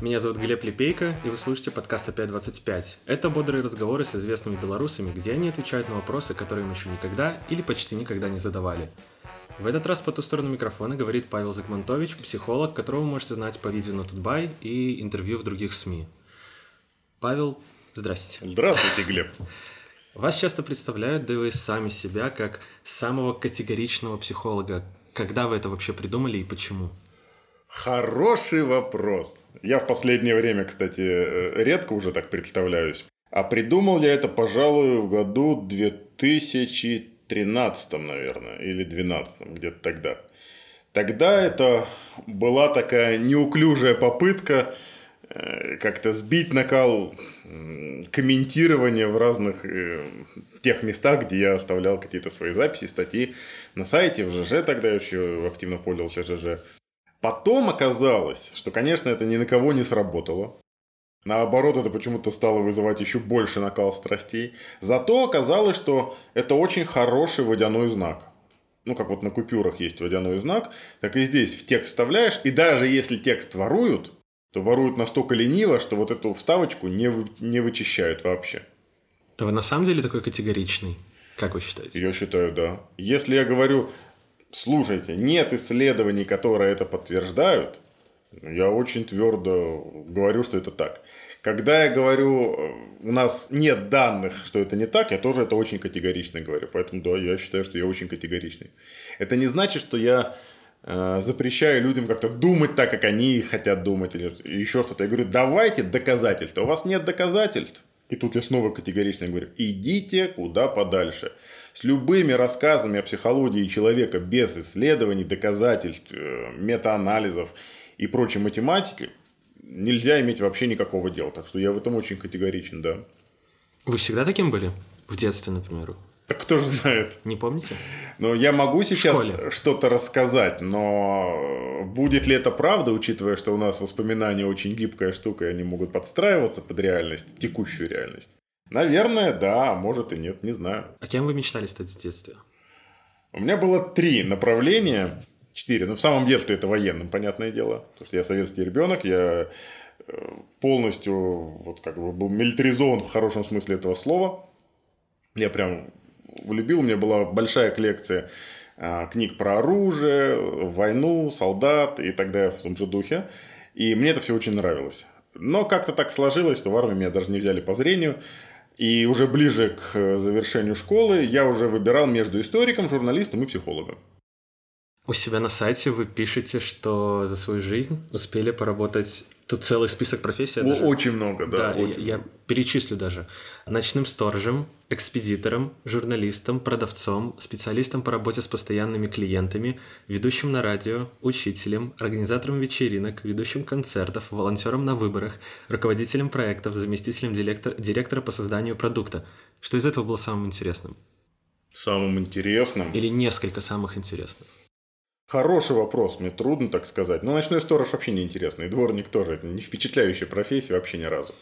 Меня зовут Глеб Лепейко, и вы слушаете подкаст «Опять-25». Это бодрые разговоры с известными белорусами, где они отвечают на вопросы, которые им еще никогда или почти никогда не задавали. В этот раз по ту сторону микрофона говорит Павел Закмантович, психолог, которого вы можете знать по видео на Тутбай и интервью в других СМИ. Павел, здрасте. Здравствуйте, Глеб. Вас часто представляют, да и вы сами себя, как самого категоричного психолога. Когда вы это вообще придумали и почему? Хороший вопрос. Я в последнее время, кстати, э, редко уже так представляюсь. А придумал я это, пожалуй, в году 2013, наверное, или 2012, где-то тогда. Тогда это была такая неуклюжая попытка э, как-то сбить накал комментирования в разных э, тех местах, где я оставлял какие-то свои записи, статьи на сайте, в ЖЖ тогда еще активно пользовался ЖЖ. Потом оказалось, что, конечно, это ни на кого не сработало. Наоборот, это почему-то стало вызывать еще больше накал страстей. Зато оказалось, что это очень хороший водяной знак. Ну, как вот на купюрах есть водяной знак, так и здесь в текст вставляешь, и даже если текст воруют, то воруют настолько лениво, что вот эту вставочку не, вы, не вычищают вообще. То вы на самом деле такой категоричный? Как вы считаете? Я считаю, да. Если я говорю, слушайте, нет исследований, которые это подтверждают, я очень твердо говорю, что это так. Когда я говорю, у нас нет данных, что это не так, я тоже это очень категорично говорю. Поэтому да, я считаю, что я очень категоричный. Это не значит, что я э, запрещаю людям как-то думать так, как они хотят думать, или еще что-то. Я говорю, давайте доказательства. У вас нет доказательств. И тут я снова категорично говорю, идите куда подальше. С любыми рассказами о психологии человека без исследований, доказательств, э, метаанализов и прочей математики нельзя иметь вообще никакого дела. Так что я в этом очень категоричен, да. Вы всегда таким были? В детстве, например? Так кто же знает? Не помните? Ну, я могу сейчас что-то рассказать, но будет ли это правда, учитывая, что у нас воспоминания очень гибкая штука, и они могут подстраиваться под реальность, текущую реальность? Наверное, да, а может и нет, не знаю. А кем вы мечтали стать в детстве? У меня было три направления, четыре. Ну, в самом детстве это военным, понятное дело. Потому что я советский ребенок, я э, полностью вот как бы был милитаризован в хорошем смысле этого слова. Я прям влюбил, у меня была большая коллекция а, книг про оружие, войну, солдат и так далее в том же духе. И мне это все очень нравилось. Но как-то так сложилось, что в армии меня даже не взяли по зрению. И уже ближе к завершению школы я уже выбирал между историком, журналистом и психологом. У себя на сайте вы пишете, что за свою жизнь успели поработать Тут целый список профессий. Даже... Очень много, да. Да, очень я, много. я перечислю даже. Ночным сторожем, экспедитором, журналистом, продавцом, специалистом по работе с постоянными клиентами, ведущим на радио, учителем, организатором вечеринок, ведущим концертов, волонтером на выборах, руководителем проектов, заместителем директор, директора по созданию продукта. Что из этого было самым интересным? Самым интересным? Или несколько самых интересных? Хороший вопрос, мне трудно так сказать. Но ночной сторож вообще не интересный, дворник тоже. Это не впечатляющая профессия вообще ни разу.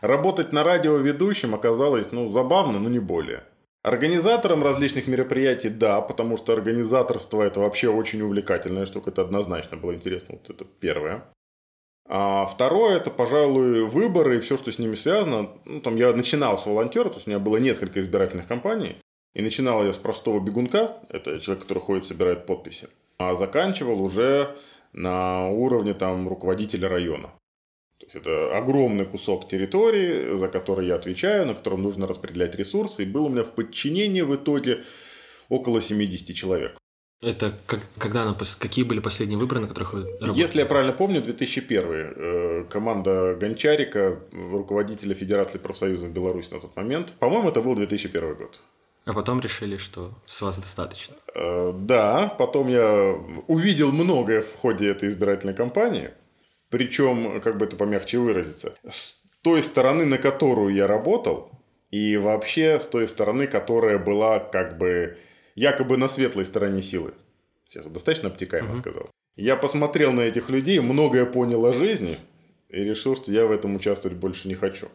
Работать на радиоведущем оказалось, ну, забавно, но не более. Организатором различных мероприятий, да, потому что организаторство это вообще очень увлекательная штука, это однозначно было интересно, вот это первое. А второе, это, пожалуй, выборы и все, что с ними связано. Ну, там я начинал с волонтера, то есть у меня было несколько избирательных кампаний. И начинал я с простого бегунка, это человек, который ходит, собирает подписи а заканчивал уже на уровне там руководителя района. То есть это огромный кусок территории, за который я отвечаю, на котором нужно распределять ресурсы. И был у меня в подчинении в итоге около 70 человек. Это как, когда на, какие были последние выборы, на которых вы работали? Если я правильно помню, 2001. Э, команда Гончарика, руководителя Федерации профсоюзов Беларуси на тот момент. По-моему, это был 2001 год. А потом решили, что с вас достаточно. Э, да, потом я увидел многое в ходе этой избирательной кампании. Причем, как бы это помягче выразиться, с той стороны, на которую я работал, и вообще с той стороны, которая была как бы якобы на светлой стороне силы. Сейчас достаточно обтекаемо угу. сказал. Я посмотрел на этих людей, многое понял о жизни и решил, что я в этом участвовать больше не хочу.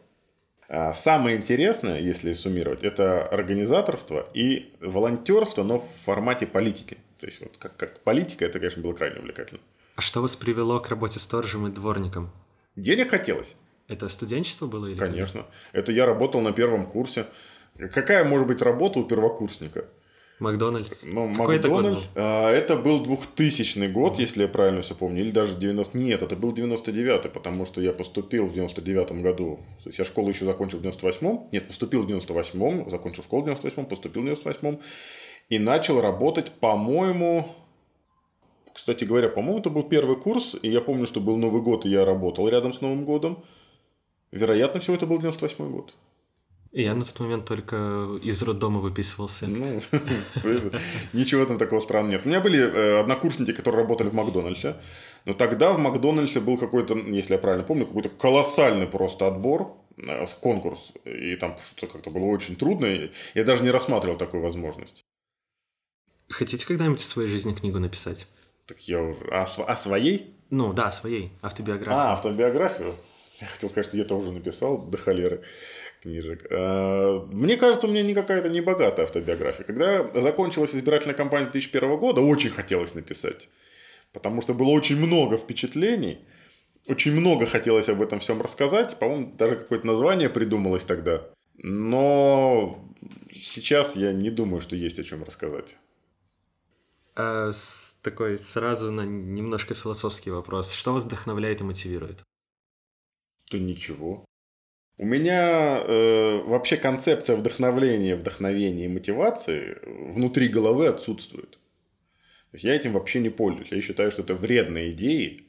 А самое интересное, если суммировать, это организаторство и волонтерство, но в формате политики. То есть, вот как, как политика, это, конечно, было крайне увлекательно. А что вас привело к работе сторожем и дворником? Денег хотелось. Это студенчество было или? Конечно. Это я работал на первом курсе. Какая может быть работа у первокурсника? Макдональдс. Ну, Какой это год Макдональдс. а, это был 2000 год, если я правильно все помню, или даже 90... Нет, это был 99 потому что я поступил в 99 году. То есть я школу еще закончил в 98-м. Нет, поступил в 98-м, закончил школу в 98-м, поступил в 98-м. И начал работать, по-моему... Кстати говоря, по-моему, это был первый курс, и я помню, что был Новый год, и я работал рядом с Новым годом. Вероятно, всего это был 98 год. Я на тот момент только из роддома выписывался. Ну, ничего там такого странного нет. У меня были э, однокурсники, которые работали в Макдональдсе. Но тогда в Макдональдсе был какой-то, если я правильно помню, какой-то колоссальный просто отбор, э, конкурс. И там что-то как-то было очень трудно. Я даже не рассматривал такую возможность. Хотите когда-нибудь в своей жизни книгу написать? Так я уже... А, св- а своей? Ну, да, своей, автобиографию. А, автобиографию? Я хотел сказать, что я тоже написал до холеры книжек. А, Мне кажется, у меня не какая-то не богатая автобиография. Когда закончилась избирательная кампания 2001 года, очень хотелось написать. Потому что было очень много впечатлений. Очень много хотелось об этом всем рассказать. По-моему, даже какое-то название придумалось тогда. Но сейчас я не думаю, что есть о чем рассказать. А, с- такой сразу на немножко философский вопрос. Что вас вдохновляет и мотивирует? То ничего. У меня э, вообще концепция вдохновления, вдохновения и мотивации внутри головы отсутствует. То есть я этим вообще не пользуюсь. Я считаю, что это вредные идеи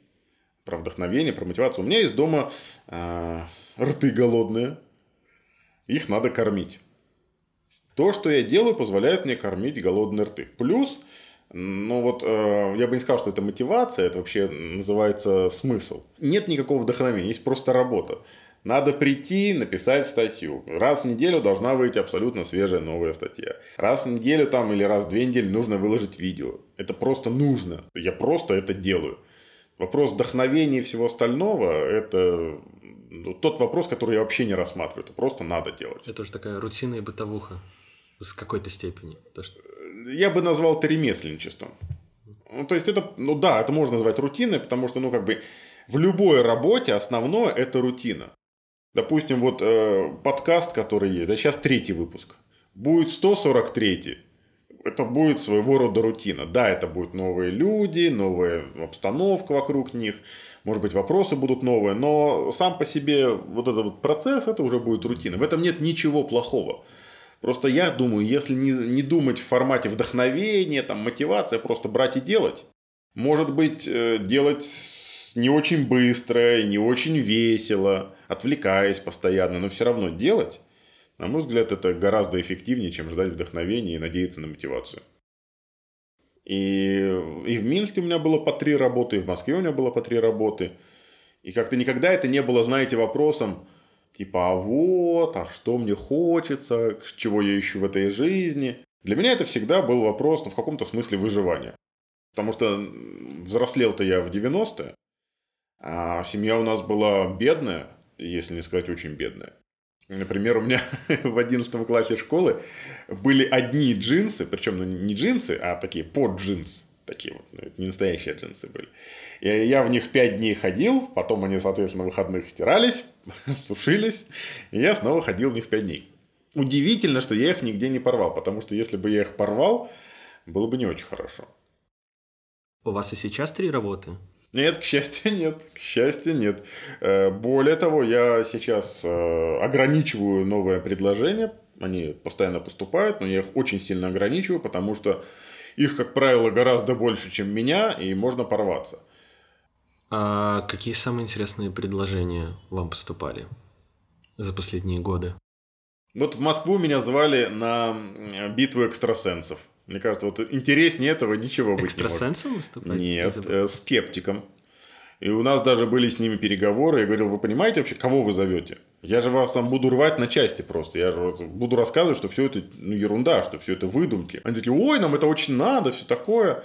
про вдохновение, про мотивацию. У меня есть дома э, рты голодные. Их надо кормить. То, что я делаю, позволяет мне кормить голодные рты. Плюс, ну вот, э, я бы не сказал, что это мотивация, это вообще называется смысл. Нет никакого вдохновения, есть просто работа. Надо прийти, написать статью. Раз в неделю должна выйти абсолютно свежая новая статья. Раз в неделю там или раз в две недели нужно выложить видео. Это просто нужно. Я просто это делаю. Вопрос вдохновения и всего остального – это ну, тот вопрос, который я вообще не рассматриваю. Это просто надо делать. Это уже такая рутина и бытовуха. С какой-то степени. То, что... Я бы назвал это ремесленничеством. Ну, то есть, это, ну да, это можно назвать рутиной, потому что, ну, как бы, в любой работе основное – это рутина. Допустим, вот э, подкаст, который есть, да, сейчас третий выпуск. Будет 143 это будет своего рода рутина. Да, это будут новые люди, новая обстановка вокруг них, может быть, вопросы будут новые, но сам по себе вот этот вот процесс, это уже будет рутина. В этом нет ничего плохого. Просто я думаю, если не, не думать в формате вдохновения, там, мотивация, просто брать и делать, может быть, э, делать не очень быстро, не очень весело, отвлекаясь постоянно, но все равно делать, на мой взгляд, это гораздо эффективнее, чем ждать вдохновения и надеяться на мотивацию. И, и в Минске у меня было по три работы, и в Москве у меня было по три работы. И как-то никогда это не было, знаете, вопросом, типа, а вот, а что мне хочется, чего я ищу в этой жизни. Для меня это всегда был вопрос, ну, в каком-то смысле выживания. Потому что взрослел-то я в 90-е, а семья у нас была бедная, если не сказать очень бедная. Например, у меня в 11 классе школы были одни джинсы, причем ну, не джинсы, а такие под джинс. Такие вот, ну, не настоящие джинсы были. И я в них 5 дней ходил, потом они, соответственно, выходных стирались, сушились, и я снова ходил в них 5 дней. Удивительно, что я их нигде не порвал, потому что если бы я их порвал, было бы не очень хорошо. У вас и сейчас три работы? Нет, к счастью, нет. К счастью, нет. Э, Более того, я сейчас э, ограничиваю новые предложения. Они постоянно поступают, но я их очень сильно ограничиваю, потому что их, как правило, гораздо больше, чем меня, и можно порваться. А какие самые интересные предложения вам поступали за последние годы? Вот в Москву меня звали на битву экстрасенсов. Мне кажется, вот интереснее этого ничего быть не может. Экстрасенсом выступать? Нет, э, скептиком. И у нас даже были с ними переговоры. Я говорил, вы понимаете вообще, кого вы зовете? Я же вас там буду рвать на части просто. Я же буду рассказывать, что все это ну, ерунда, что все это выдумки. Они такие, ой, нам это очень надо, все такое.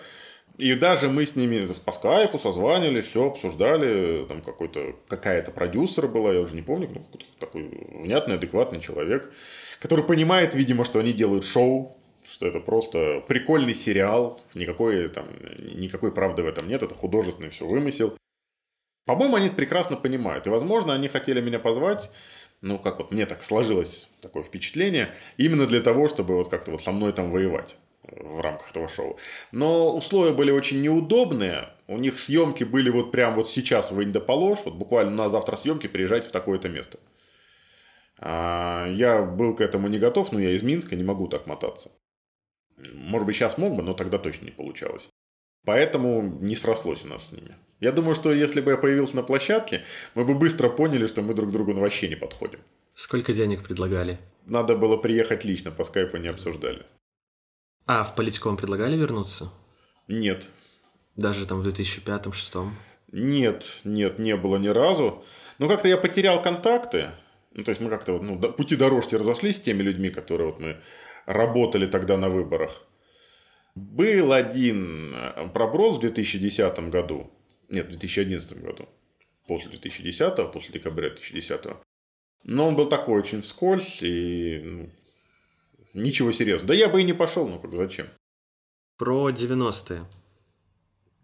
И даже мы с ними по скайпу созванивались, все обсуждали, там какой-то, какая-то продюсер была, я уже не помню, ну, какой-то такой внятный, адекватный человек, который понимает, видимо, что они делают шоу, что это просто прикольный сериал, никакой, там, никакой правды в этом нет, это художественный все вымысел. По-моему, они это прекрасно понимают. И, возможно, они хотели меня позвать, ну, как вот мне так сложилось такое впечатление, именно для того, чтобы вот как-то вот со мной там воевать в рамках этого шоу. Но условия были очень неудобные. У них съемки были вот прям вот сейчас в Индополож, вот буквально на завтра съемки приезжать в такое-то место. А, я был к этому не готов, но я из Минска, не могу так мотаться. Может быть, сейчас мог бы, но тогда точно не получалось. Поэтому не срослось у нас с ними. Я думаю, что если бы я появился на площадке, мы бы быстро поняли, что мы друг другу вообще не подходим. Сколько денег предлагали? Надо было приехать лично, по скайпу не обсуждали. А в политику вам предлагали вернуться? Нет. Даже там в 2005-2006? Нет, нет, не было ни разу. Ну, как-то я потерял контакты. Ну, то есть мы как-то ну, пути дорожки разошлись с теми людьми, которые вот мы работали тогда на выборах. Был один э, проброс в 2010 году. Нет, в 2011 году. После 2010, после декабря 2010. Но он был такой очень вскользь и ну, ничего серьезного. Да я бы и не пошел, ну как зачем? Про 90-е.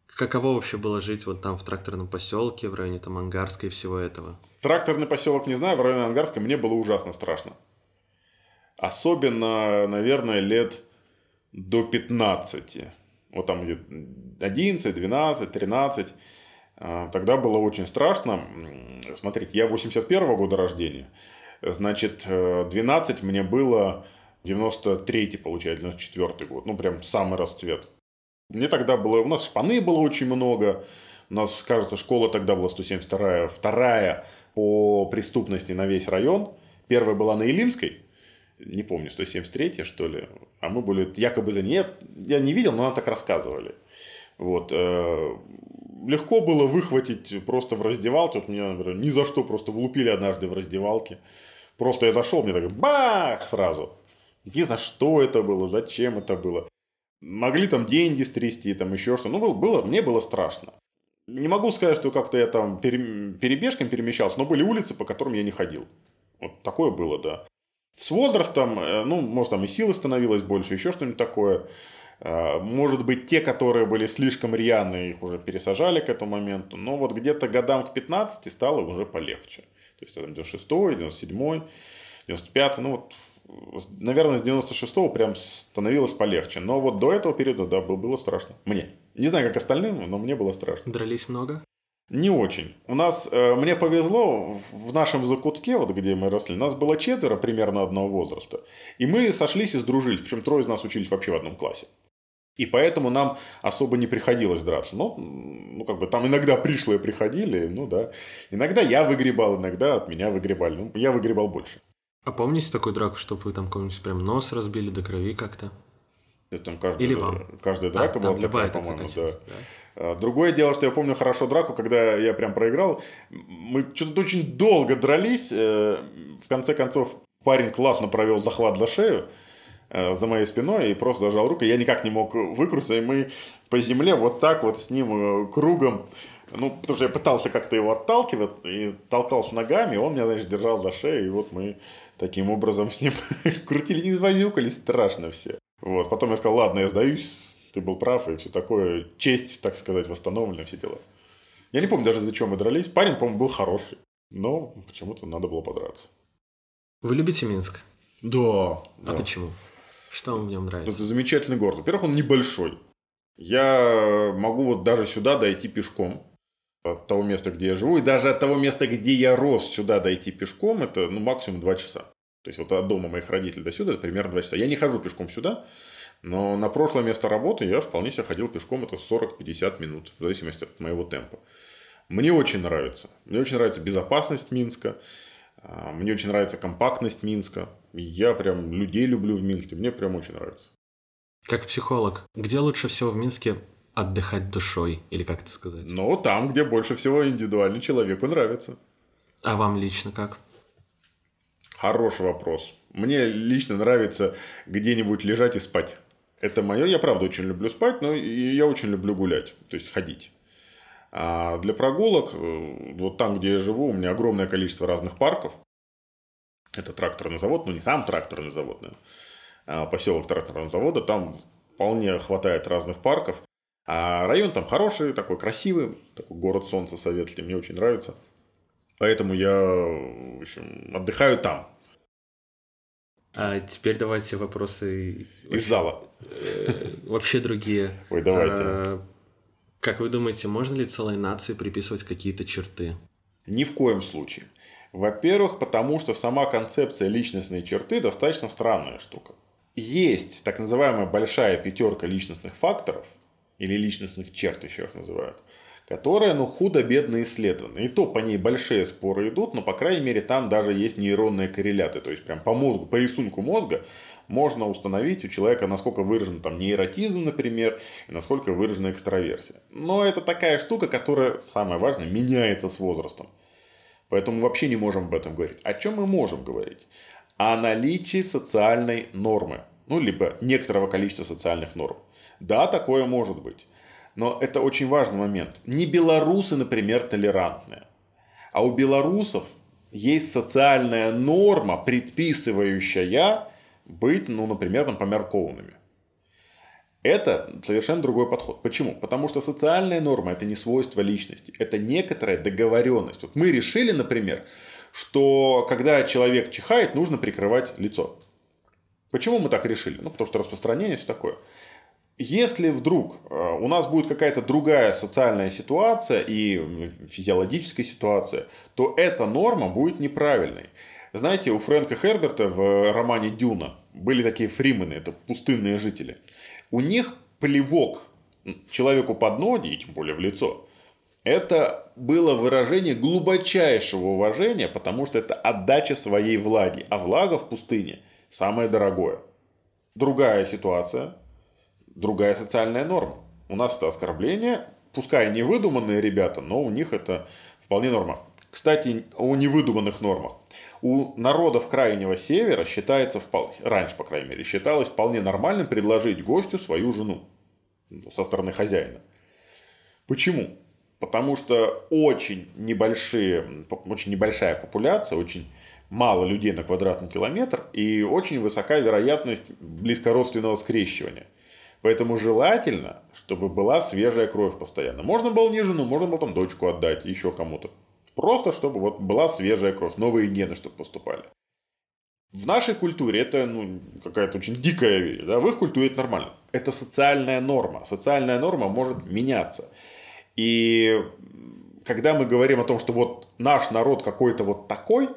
Каково вообще было жить вот там в тракторном поселке, в районе там Ангарской и всего этого? Тракторный поселок не знаю, в районе Ангарской мне было ужасно страшно. Особенно, наверное, лет до 15. Вот там где 11, 12, 13. Тогда было очень страшно. Смотрите, я 81 года рождения. Значит, 12 мне было 93 получается, 94 год. Ну, прям самый расцвет. Мне тогда было... У нас шпаны было очень много. У нас, кажется, школа тогда была 172-я. Вторая по преступности на весь район. Первая была на Илимской. Не помню, 173 что ли. А мы были якобы за ней. Я не видел, но нам так рассказывали. Вот. Э, легко было выхватить просто в раздевалке. Вот меня, например, ни за что просто влупили однажды в раздевалке. Просто я зашел, мне так бах сразу. Не знаю, что это было, зачем это было. Могли там деньги стрясти, там еще что. Ну, было, было, мне было страшно. Не могу сказать, что как-то я там перебежком перемещался, но были улицы, по которым я не ходил. Вот такое было, да. С возрастом, э, ну, может, там и силы становилось больше, еще что-нибудь такое. Э, может быть, те, которые были слишком рьяные, их уже пересажали к этому моменту. Но вот где-то годам к 15 стало уже полегче. То есть, 96 97 95 ну вот наверное, с 96-го прям становилось полегче. Но вот до этого периода, да, было страшно. Мне. Не знаю, как остальным, но мне было страшно. Дрались много? Не очень. У нас, э, мне повезло, в нашем закутке, вот где мы росли, нас было четверо примерно одного возраста. И мы сошлись и сдружились. Причем трое из нас учились вообще в одном классе. И поэтому нам особо не приходилось драться. Ну, ну, как бы там иногда пришлые приходили, ну да. Иногда я выгребал, иногда от меня выгребали. Ну, я выгребал больше. А помните такую драку, что вы там кому-нибудь прям нос разбили до крови как-то? Там каждая, Или вам? каждая драка а, была такая, по-моему, да. да. Другое дело, что я помню хорошо драку, когда я прям проиграл. Мы что-то очень долго дрались. Э, в конце концов, парень классно провел захват за шею э, за моей спиной и просто зажал руку. Я никак не мог выкрутиться, и мы по земле вот так вот с ним э, кругом ну, потому что я пытался как-то его отталкивать и толкался ногами, он меня, значит, держал за шею, и вот мы таким образом с ним крутили, не извозюкались страшно все. Вот, потом я сказал, ладно, я сдаюсь, ты был прав, и все такое, честь, так сказать, восстановлена, все дела. Я не помню даже, за чем мы дрались. Парень, по-моему, был хороший, но почему-то надо было подраться. Вы любите Минск? Да. А да. почему? Что вам в нем нравится? Это замечательный город. Во-первых, он небольшой. Я могу вот даже сюда дойти пешком от того места, где я живу, и даже от того места, где я рос, сюда дойти пешком, это ну, максимум 2 часа. То есть, вот от дома моих родителей до сюда это примерно 2 часа. Я не хожу пешком сюда, но на прошлое место работы я вполне себе ходил пешком, это 40-50 минут, в зависимости от моего темпа. Мне очень нравится. Мне очень нравится безопасность Минска. А, мне очень нравится компактность Минска. Я прям людей люблю в Минске. Мне прям очень нравится. Как психолог, где лучше всего в Минске отдыхать душой, или как это сказать? Ну, там, где больше всего индивидуально человеку нравится. А вам лично как? Хороший вопрос. Мне лично нравится где-нибудь лежать и спать. Это мое. Я правда очень люблю спать, но я очень люблю гулять, то есть ходить. А для прогулок, э, вот там, где я живу, у меня огромное количество разных парков. Это тракторный завод, ну не сам тракторный завод, да, а поселок тракторного завода. Там вполне хватает разных парков. А район там хороший, такой красивый, такой город солнца советский, мне очень нравится. Поэтому я, в общем, отдыхаю там. А теперь давайте вопросы из зала. Э, вообще другие. Ой, давайте. А, как вы думаете, можно ли целой нации приписывать какие-то черты? Ни в коем случае. Во-первых, потому что сама концепция личностной черты достаточно странная штука. Есть так называемая большая пятерка личностных факторов, или личностных черт еще их называют, которая, ну, худо-бедно исследована. И то по ней большие споры идут, но, по крайней мере, там даже есть нейронные корреляты. То есть, прям по мозгу, по рисунку мозга можно установить у человека, насколько выражен там нейротизм, например, и насколько выражена экстраверсия. Но это такая штука, которая, самое важное, меняется с возрастом. Поэтому вообще не можем об этом говорить. О чем мы можем говорить? О наличии социальной нормы. Ну, либо некоторого количества социальных норм. Да, такое может быть. Но это очень важный момент. Не белорусы, например, толерантные. А у белорусов есть социальная норма, предписывающая быть, ну, например, там, померкованными. Это совершенно другой подход. Почему? Потому что социальная норма – это не свойство личности, это некоторая договоренность. Вот мы решили, например, что когда человек чихает, нужно прикрывать лицо. Почему мы так решили? Ну, потому что распространение все такое. Если вдруг э, у нас будет какая-то другая социальная ситуация и физиологическая ситуация, то эта норма будет неправильной. Знаете, у Фрэнка Херберта в романе «Дюна» были такие фримены, это пустынные жители. У них плевок человеку под ноги, и тем более в лицо, это было выражение глубочайшего уважения, потому что это отдача своей влаги. А влага в пустыне самое дорогое. Другая ситуация, другая социальная норма. У нас это оскорбление, пускай не выдуманные ребята, но у них это вполне норма. Кстати, о невыдуманных нормах. У народов Крайнего Севера считается, раньше, по крайней мере, считалось вполне нормальным предложить гостю свою жену со стороны хозяина. Почему? Потому что очень небольшие, очень небольшая популяция, очень мало людей на квадратный километр и очень высокая вероятность близкородственного скрещивания. Поэтому желательно, чтобы была свежая кровь постоянно. Можно было не жену, можно было там дочку отдать, еще кому-то. Просто, чтобы вот была свежая кровь, новые гены, чтобы поступали. В нашей культуре это ну, какая-то очень дикая вещь, да? в их культуре это нормально. Это социальная норма. Социальная норма может меняться. И когда мы говорим о том, что вот наш народ какой-то вот такой,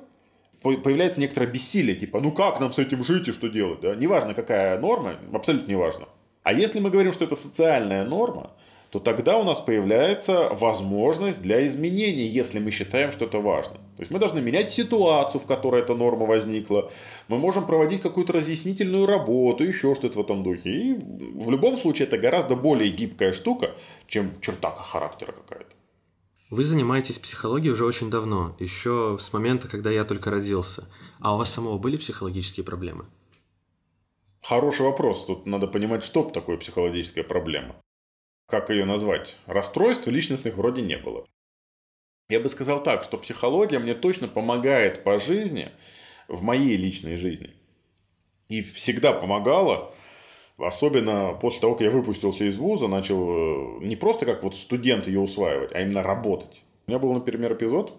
появляется некоторое бессилие, типа, ну как нам с этим жить и что делать, да? Неважно, какая норма, абсолютно неважно. А если мы говорим, что это социальная норма, то тогда у нас появляется возможность для изменений, если мы считаем, что это важно. То есть мы должны менять ситуацию, в которой эта норма возникла. Мы можем проводить какую-то разъяснительную работу, еще что-то в этом духе. И в любом случае это гораздо более гибкая штука, чем черта характера какая-то. Вы занимаетесь психологией уже очень давно, еще с момента, когда я только родился. А у вас самого были психологические проблемы? Хороший вопрос. Тут надо понимать, что такое психологическая проблема как ее назвать, расстройств личностных вроде не было. Я бы сказал так, что психология мне точно помогает по жизни, в моей личной жизни. И всегда помогала, особенно после того, как я выпустился из вуза, начал э, не просто как вот студент ее усваивать, а именно работать. У меня был, например, эпизод,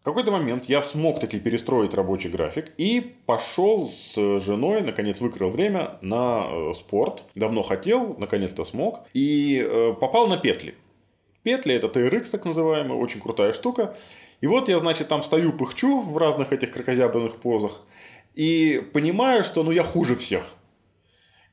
в какой-то момент я смог таки перестроить рабочий график и пошел с женой, наконец выкрыл время на э, спорт. Давно хотел, наконец-то смог. И э, попал на петли. Петли это TRX так называемый, очень крутая штука. И вот я, значит, там стою, пыхчу в разных этих крокозябрных позах. И понимаю, что ну я хуже всех.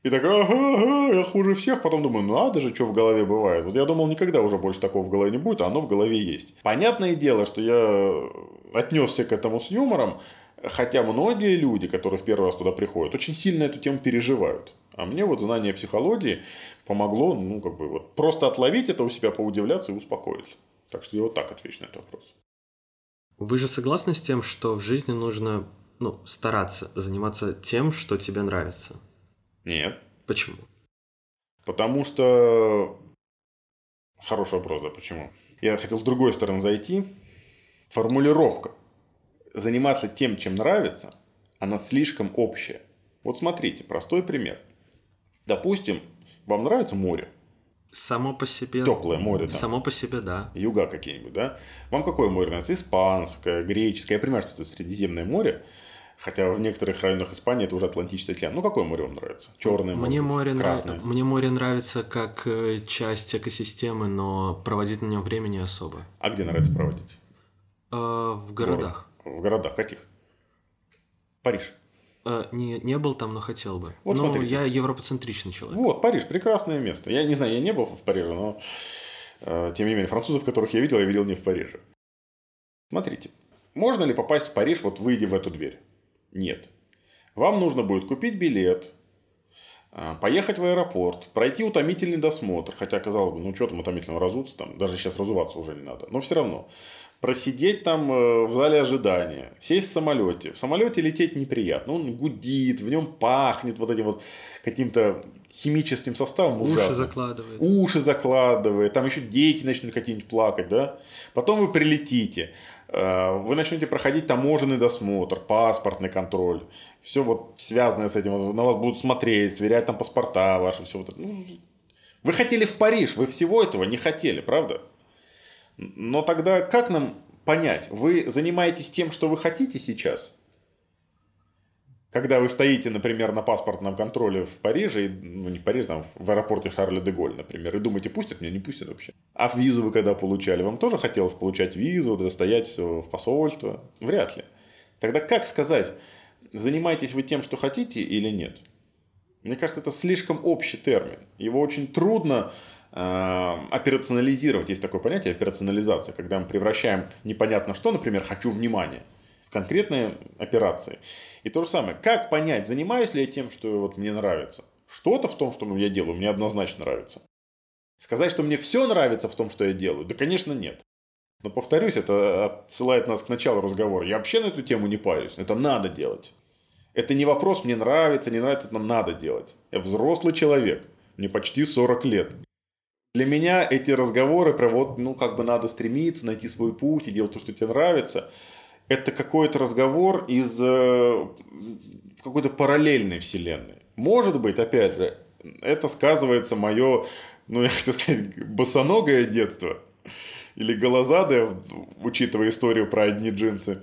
И так, ага, ага, я хуже всех. Потом думаю, ну надо же, что в голове бывает. Вот я думал, никогда уже больше такого в голове не будет, а оно в голове есть. Понятное дело, что я отнесся к этому с юмором, хотя многие люди, которые в первый раз туда приходят, очень сильно эту тему переживают. А мне вот знание психологии помогло, ну, как бы, вот просто отловить это у себя, поудивляться и успокоиться. Так что я вот так отвечу на этот вопрос. Вы же согласны с тем, что в жизни нужно ну, стараться заниматься тем, что тебе нравится? Нет. Почему? Потому что... Хороший вопрос, да, почему? Я хотел с другой стороны зайти. Формулировка. Заниматься тем, чем нравится, она слишком общая. Вот смотрите, простой пример. Допустим, вам нравится море. Само по себе... Теплое море, да. Само по себе, да. Юга какие-нибудь, да? Вам какое море нравится? Испанское, греческое. Я понимаю, что это Средиземное море. Хотя в некоторых районах Испании это уже Атлантический океан. Ну, какое море вам нравится? Черное море? Мне море, красное? нрав... Мне море нравится как э, часть экосистемы, но проводить на нем время не особо. А где нравится проводить? Э, в городах. В городах каких? Париж. Э, не, не был там, но хотел бы. Вот но смотрите. я европоцентричный человек. Вот, Париж, прекрасное место. Я не знаю, я не был в Париже, но э, тем не менее, французов, которых я видел, я видел не в Париже. Смотрите, можно ли попасть в Париж, вот выйдя в эту дверь? Нет. Вам нужно будет купить билет, э, поехать в аэропорт, пройти утомительный досмотр, хотя, казалось бы, ну что там утомительного разуться, там, даже сейчас разуваться уже не надо, но все равно. Просидеть там э, в зале ожидания, сесть в самолете. В самолете лететь неприятно. Он гудит, в нем пахнет вот этим вот каким-то химическим составом Уши ужасным. закладывает. Уши закладывает, там еще дети начнут какие-нибудь плакать, да? Потом вы прилетите, вы начнете проходить таможенный досмотр, паспортный контроль, все вот связанное с этим, на вас будут смотреть, сверять там паспорта ваши, все вот это. Ну, Вы хотели в Париж, вы всего этого не хотели, правда? Но тогда как нам понять, вы занимаетесь тем, что вы хотите сейчас? Когда вы стоите, например, на паспортном контроле в Париже, ну не в Париже, там в аэропорте Шарля де Голь, например, и думаете, пустят меня, не пустят вообще. А визу вы когда получали, вам тоже хотелось получать визу, достоять все в посольство? Вряд ли. Тогда как сказать, занимаетесь вы тем, что хотите или нет? Мне кажется, это слишком общий термин. Его очень трудно э, операционализировать. Есть такое понятие операционализация, когда мы превращаем непонятно что, например, хочу внимания, в конкретные операции. И то же самое. Как понять, занимаюсь ли я тем, что вот мне нравится? Что-то в том, что я делаю, мне однозначно нравится. Сказать, что мне все нравится в том, что я делаю, да, конечно, нет. Но повторюсь, это отсылает нас к началу разговора. Я вообще на эту тему не парюсь. Это надо делать. Это не вопрос, мне нравится, не нравится, это нам надо делать. Я взрослый человек, мне почти 40 лет. Для меня эти разговоры про вот, ну, как бы надо стремиться, найти свой путь и делать то, что тебе нравится, это какой-то разговор из э, какой-то параллельной вселенной. Может быть, опять же, это сказывается мое, ну, я хотел сказать, босоногое детство или голозадое, учитывая историю про одни джинсы.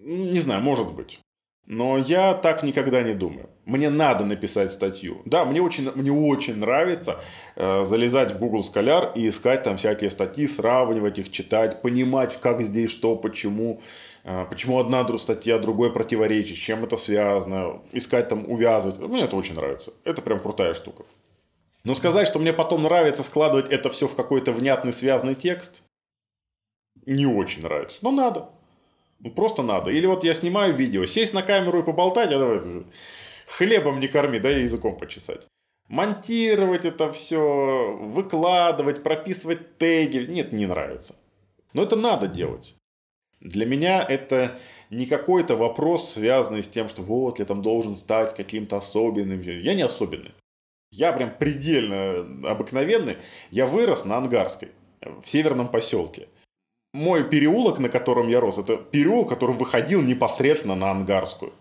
Не знаю, может быть. Но я так никогда не думаю. Мне надо написать статью. Да, мне очень, мне очень нравится э, залезать в Google Scholar и искать там всякие статьи, сравнивать их, читать, понимать, как здесь что, почему, почему одна статья другой противоречит, с чем это связано, искать там, увязывать. Мне это очень нравится. Это прям крутая штука. Но сказать, что мне потом нравится складывать это все в какой-то внятный связанный текст, не очень нравится. Но надо. Ну, просто надо. Или вот я снимаю видео, сесть на камеру и поболтать, а давай хлебом не корми, да языком почесать. Монтировать это все, выкладывать, прописывать теги. Нет, не нравится. Но это надо делать. Для меня это не какой-то вопрос, связанный с тем, что вот я там должен стать каким-то особенным. Я не особенный. Я прям предельно обыкновенный. Я вырос на Ангарской, в северном поселке. Мой переулок, на котором я рос, это переулок, который выходил непосредственно на Ангарскую.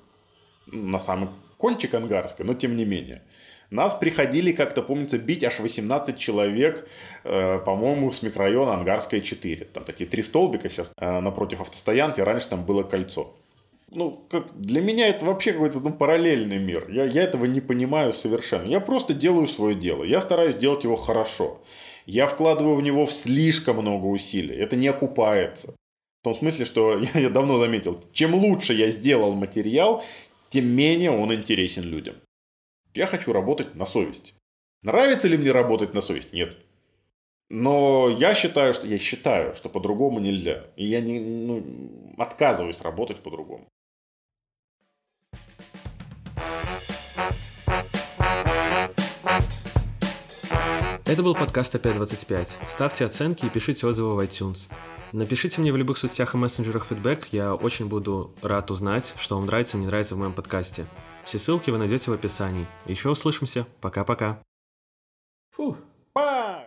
На самый кончик Ангарской, но тем не менее. Нас приходили, как-то помнится, бить аж 18 человек, э, по-моему, с микрорайона Ангарская 4. Там такие три столбика сейчас э, напротив автостоянки, раньше там было кольцо. Ну, как, для меня это вообще какой-то ну, параллельный мир. Я, я этого не понимаю совершенно. Я просто делаю свое дело. Я стараюсь делать его хорошо. Я вкладываю в него слишком много усилий. Это не окупается. В том смысле, что я, я давно заметил, чем лучше я сделал материал, тем менее он интересен людям. Я хочу работать на совесть. Нравится ли мне работать на совесть? Нет. Но я считаю, что я считаю, что по-другому нельзя. И я не ну, отказываюсь работать по-другому. Это был подкаст «Опять-25». Ставьте оценки и пишите отзывы в iTunes. Напишите мне в любых соцсетях и мессенджерах фидбэк, я очень буду рад узнать, что вам нравится и не нравится в моем подкасте. Все ссылки вы найдете в описании. Еще услышимся. Пока-пока. Фух. Па!